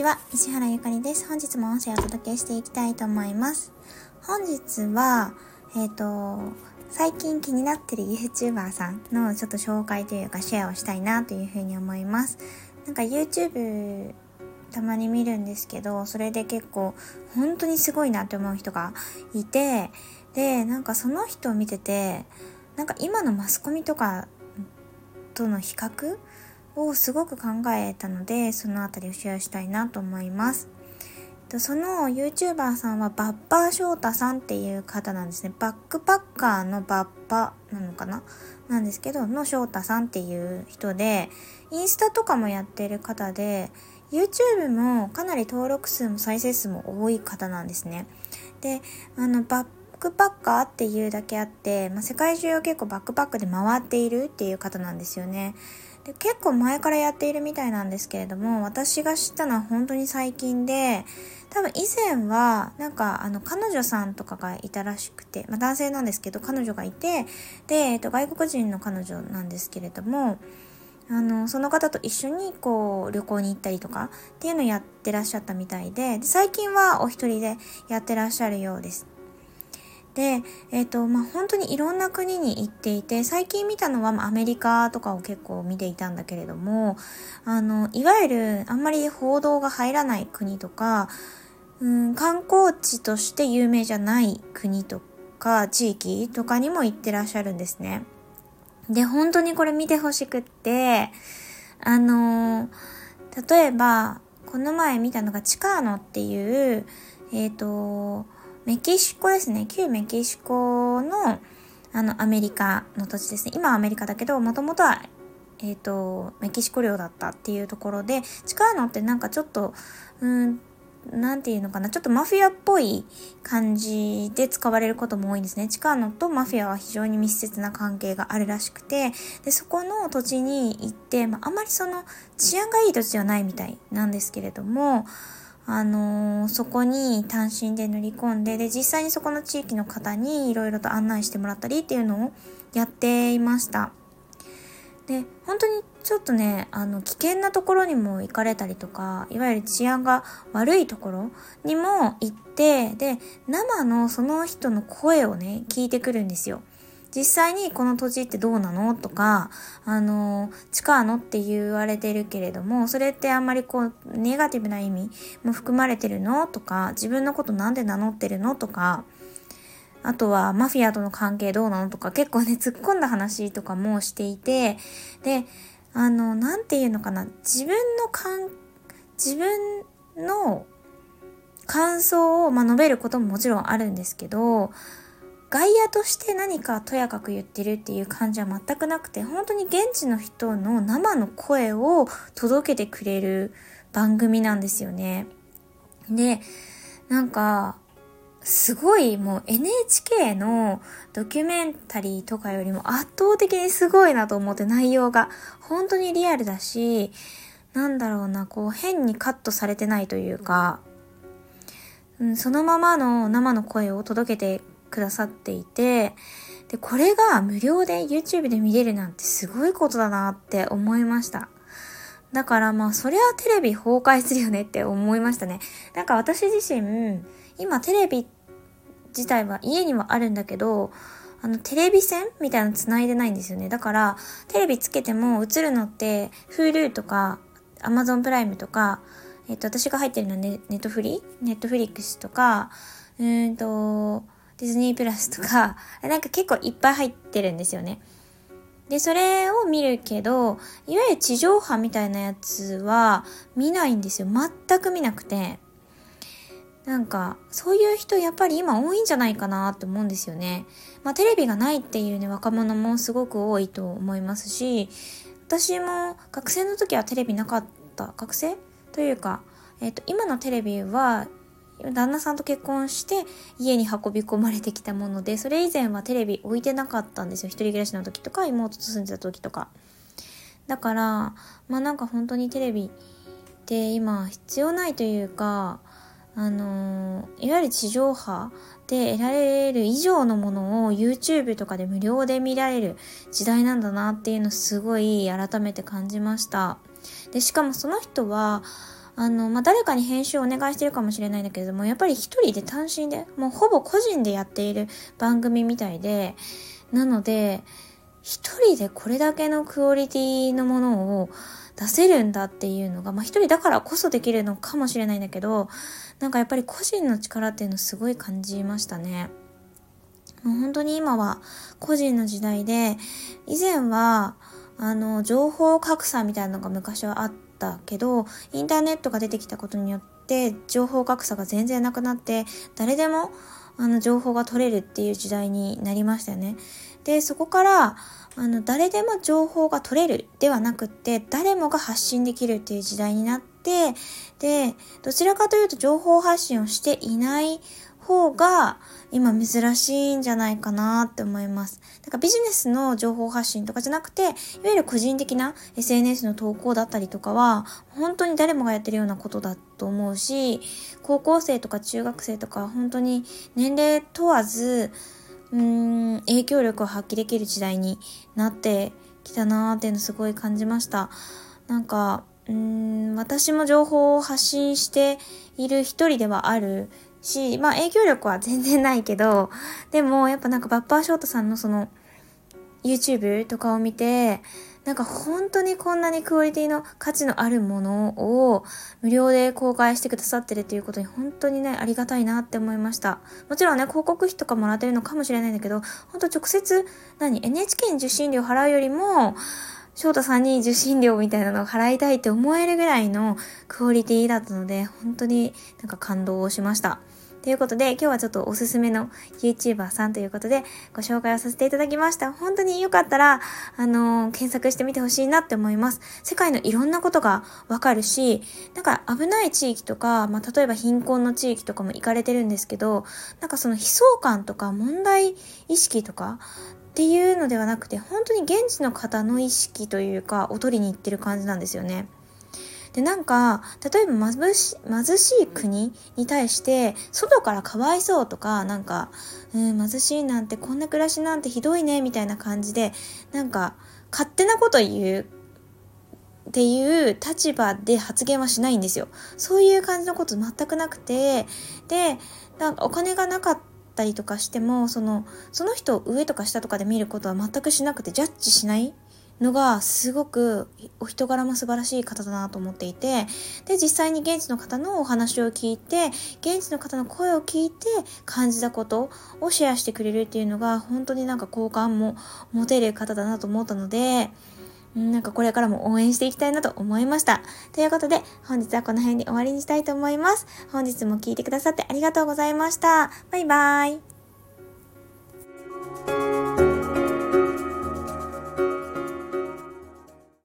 ちは、石原ゆかりです。本日も音声をお届けしていきたいと思います。本日は、えっ、ー、と、最近気になってる YouTuber さんのちょっと紹介というかシェアをしたいなというふうに思います。なんか YouTube たまに見るんですけど、それで結構本当にすごいなって思う人がいて、で、なんかその人を見てて、なんか今のマスコミとかとの比較をすごく考えたので、そのあたりをシェアしたいなと思います。その YouTuber さんはバッパー翔太さんっていう方なんですね。バックパッカーのバッパなのかな？なんですけど、の翔太さんっていう人で、インスタとかもやってる方で、YouTube もかなり登録数も再生数も多い方なんですね。で、あの、バックパッカーっていうだけあって、まあ、世界中を結構バックパックで回っているっていう方なんですよね。で結構前からやっているみたいなんですけれども、私が知ったのは本当に最近で、多分以前は、なんか、あの、彼女さんとかがいたらしくて、まあ男性なんですけど、彼女がいて、で、えっと、外国人の彼女なんですけれども、あの、その方と一緒にこう旅行に行ったりとかっていうのをやってらっしゃったみたいで、で最近はお一人でやってらっしゃるようです。で、えっ、ー、と、まあ、本当にいろんな国に行っていて、最近見たのは、アメリカとかを結構見ていたんだけれども、あの、いわゆるあんまり報道が入らない国とか、うん、観光地として有名じゃない国とか地域とかにも行ってらっしゃるんですね。で、本当にこれ見てほしくって、あの例えば、この前見たのがチカーノっていう、えっ、ー、と、メキシコですね。旧メキシコの、あの、アメリカの土地ですね。今はアメリカだけど、もともとは、えっ、ー、と、メキシコ領だったっていうところで、近いのってなんかちょっと、うん、なんていうのかな、ちょっとマフィアっぽい感じで使われることも多いんですね。チカーノとマフィアは非常に密接な関係があるらしくて、で、そこの土地に行って、まあ、あまりその治安がいい土地ではないみたいなんですけれども、あのー、そこに単身で乗り込んで、で、実際にそこの地域の方にいろいろと案内してもらったりっていうのをやっていました。で、本当にちょっとね、あの、危険なところにも行かれたりとか、いわゆる治安が悪いところにも行って、で、生のその人の声をね、聞いてくるんですよ。実際にこの土地ってどうなの？とか、あの、近のって言われてるけれども、それってあんまりこう、ネガティブな意味も含まれてるの？とか、自分のことなんで名乗ってるの？とか、あとはマフィアとの関係どうなの？とか、結構ね、突っ込んだ話とかもしていて、で、あの、なんていうのかな、自分の感、自分の感想を、まあ、述べることももちろんあるんですけど、外野として何かとやかく言ってるっていう感じは全くなくて、本当に現地の人の生の声を届けてくれる番組なんですよね。で、なんか、すごいもう NHK のドキュメンタリーとかよりも圧倒的にすごいなと思って内容が本当にリアルだし、なんだろうな、こう変にカットされてないというか、うん、そのままの生の声を届けてくださっていて、で、これが無料で YouTube で見れるなんてすごいことだなって思いました。だからまあ、そりゃテレビ崩壊するよねって思いましたね。なんか私自身、今テレビ自体は家にはあるんだけど、あの、テレビ線みたいなの繋いでないんですよね。だから、テレビつけても映るのって、Hulu とか、Amazon プライムとか、えっ、と、私が入ってるのはネットフリネットフリックスとか、うーんと、ディズニープラスとか、なんか結構いっぱい入ってるんですよね。で、それを見るけど、いわゆる地上波みたいなやつは見ないんですよ。全く見なくて。なんか、そういう人やっぱり今多いんじゃないかなって思うんですよね。まあテレビがないっていうね、若者もすごく多いと思いますし、私も学生の時はテレビなかった。学生というか、えっ、ー、と、今のテレビは旦那さんと結婚して家に運び込まれてきたもので、それ以前はテレビ置いてなかったんですよ。一人暮らしの時とか、妹と住んでた時とか。だから、まあなんか本当にテレビって今必要ないというか、あの、いわゆる地上波で得られる以上のものを YouTube とかで無料で見られる時代なんだなっていうのすごい改めて感じました。で、しかもその人は、あの、まあ、誰かに編集をお願いしてるかもしれないんだけれども、やっぱり一人で単身で、もうほぼ個人でやっている番組みたいで、なので、一人でこれだけのクオリティのものを出せるんだっていうのが、まあ一人だからこそできるのかもしれないんだけど、なんかやっぱり個人の力っていうのすごい感じましたね。もう本当に今は個人の時代で、以前は、あの、情報格差みたいなのが昔はあってたけど、インターネットが出てきたことによって、情報格差が全然なくなって、誰でも、あの、情報が取れるっていう時代になりましたよね。で、そこから、あの、誰でも情報が取れるではなくって、誰もが発信できるっていう時代になって、で、どちらかというと情報発信をしていない方が今珍しいんじゃないかなって思います。だからビジネスの情報発信とかじゃなくて、いわゆる個人的な SNS の投稿だったりとかは、本当に誰もがやってるようなことだと思うし、高校生とか中学生とか本当に年齢問わず、うーん、影響力を発揮できる時代になってきたなーっていうのすごい感じました。なんか、うーん、私も情報を発信している一人ではあるし、まあ影響力は全然ないけど、でもやっぱなんかバッパーショートさんのその YouTube とかを見て、なんか本当にこんなにクオリティの価値のあるものを無料で公開してくださってるということに本当にね、ありがたいなって思いました。もちろんね、広告費とかもらってるのかもしれないんだけど、本当直接、何 ?NHK に受信料払うよりも、翔太さんに受信料みたいなのを払いたいって思えるぐらいのクオリティだったので、本当になんか感動をしました。ということで、今日はちょっとおすすめの YouTuber さんということで、ご紹介をさせていただきました。本当によかったら、あのー、検索してみてほしいなって思います。世界のいろんなことがわかるし、なんか危ない地域とか、まあ、例えば貧困の地域とかも行かれてるんですけど、なんかその悲壮感とか問題意識とか、っていうのではなくて、本当に現地の方の意識というか、を取りに行ってる感じなんですよね。で、なんか、例えば貧し貧しい国に対して、外からかわいそうとか、なんか、うん、貧しいなんて、こんな暮らしなんてひどいね、みたいな感じで、なんか、勝手なこと言うっていう立場で発言はしないんですよ。そういう感じのこと全くなくて、で、なんかお金がなかったたりとかしても、その、その人を上とか下とかで見ることは全くしなくて、ジャッジしないのがすごくお人柄も素晴らしい方だなと思っていてで実際に現地の方のお話を聞いて現地の方の声を聞いて感じたことをシェアしてくれるっていうのが本当になんか好感も持てる方だなと思ったのでなんかこれからも応援していきたいなと思いました。ということで、本日はこの辺で終わりにしたいと思います。本日も聴いてくださってありがとうございました。バイバーイ。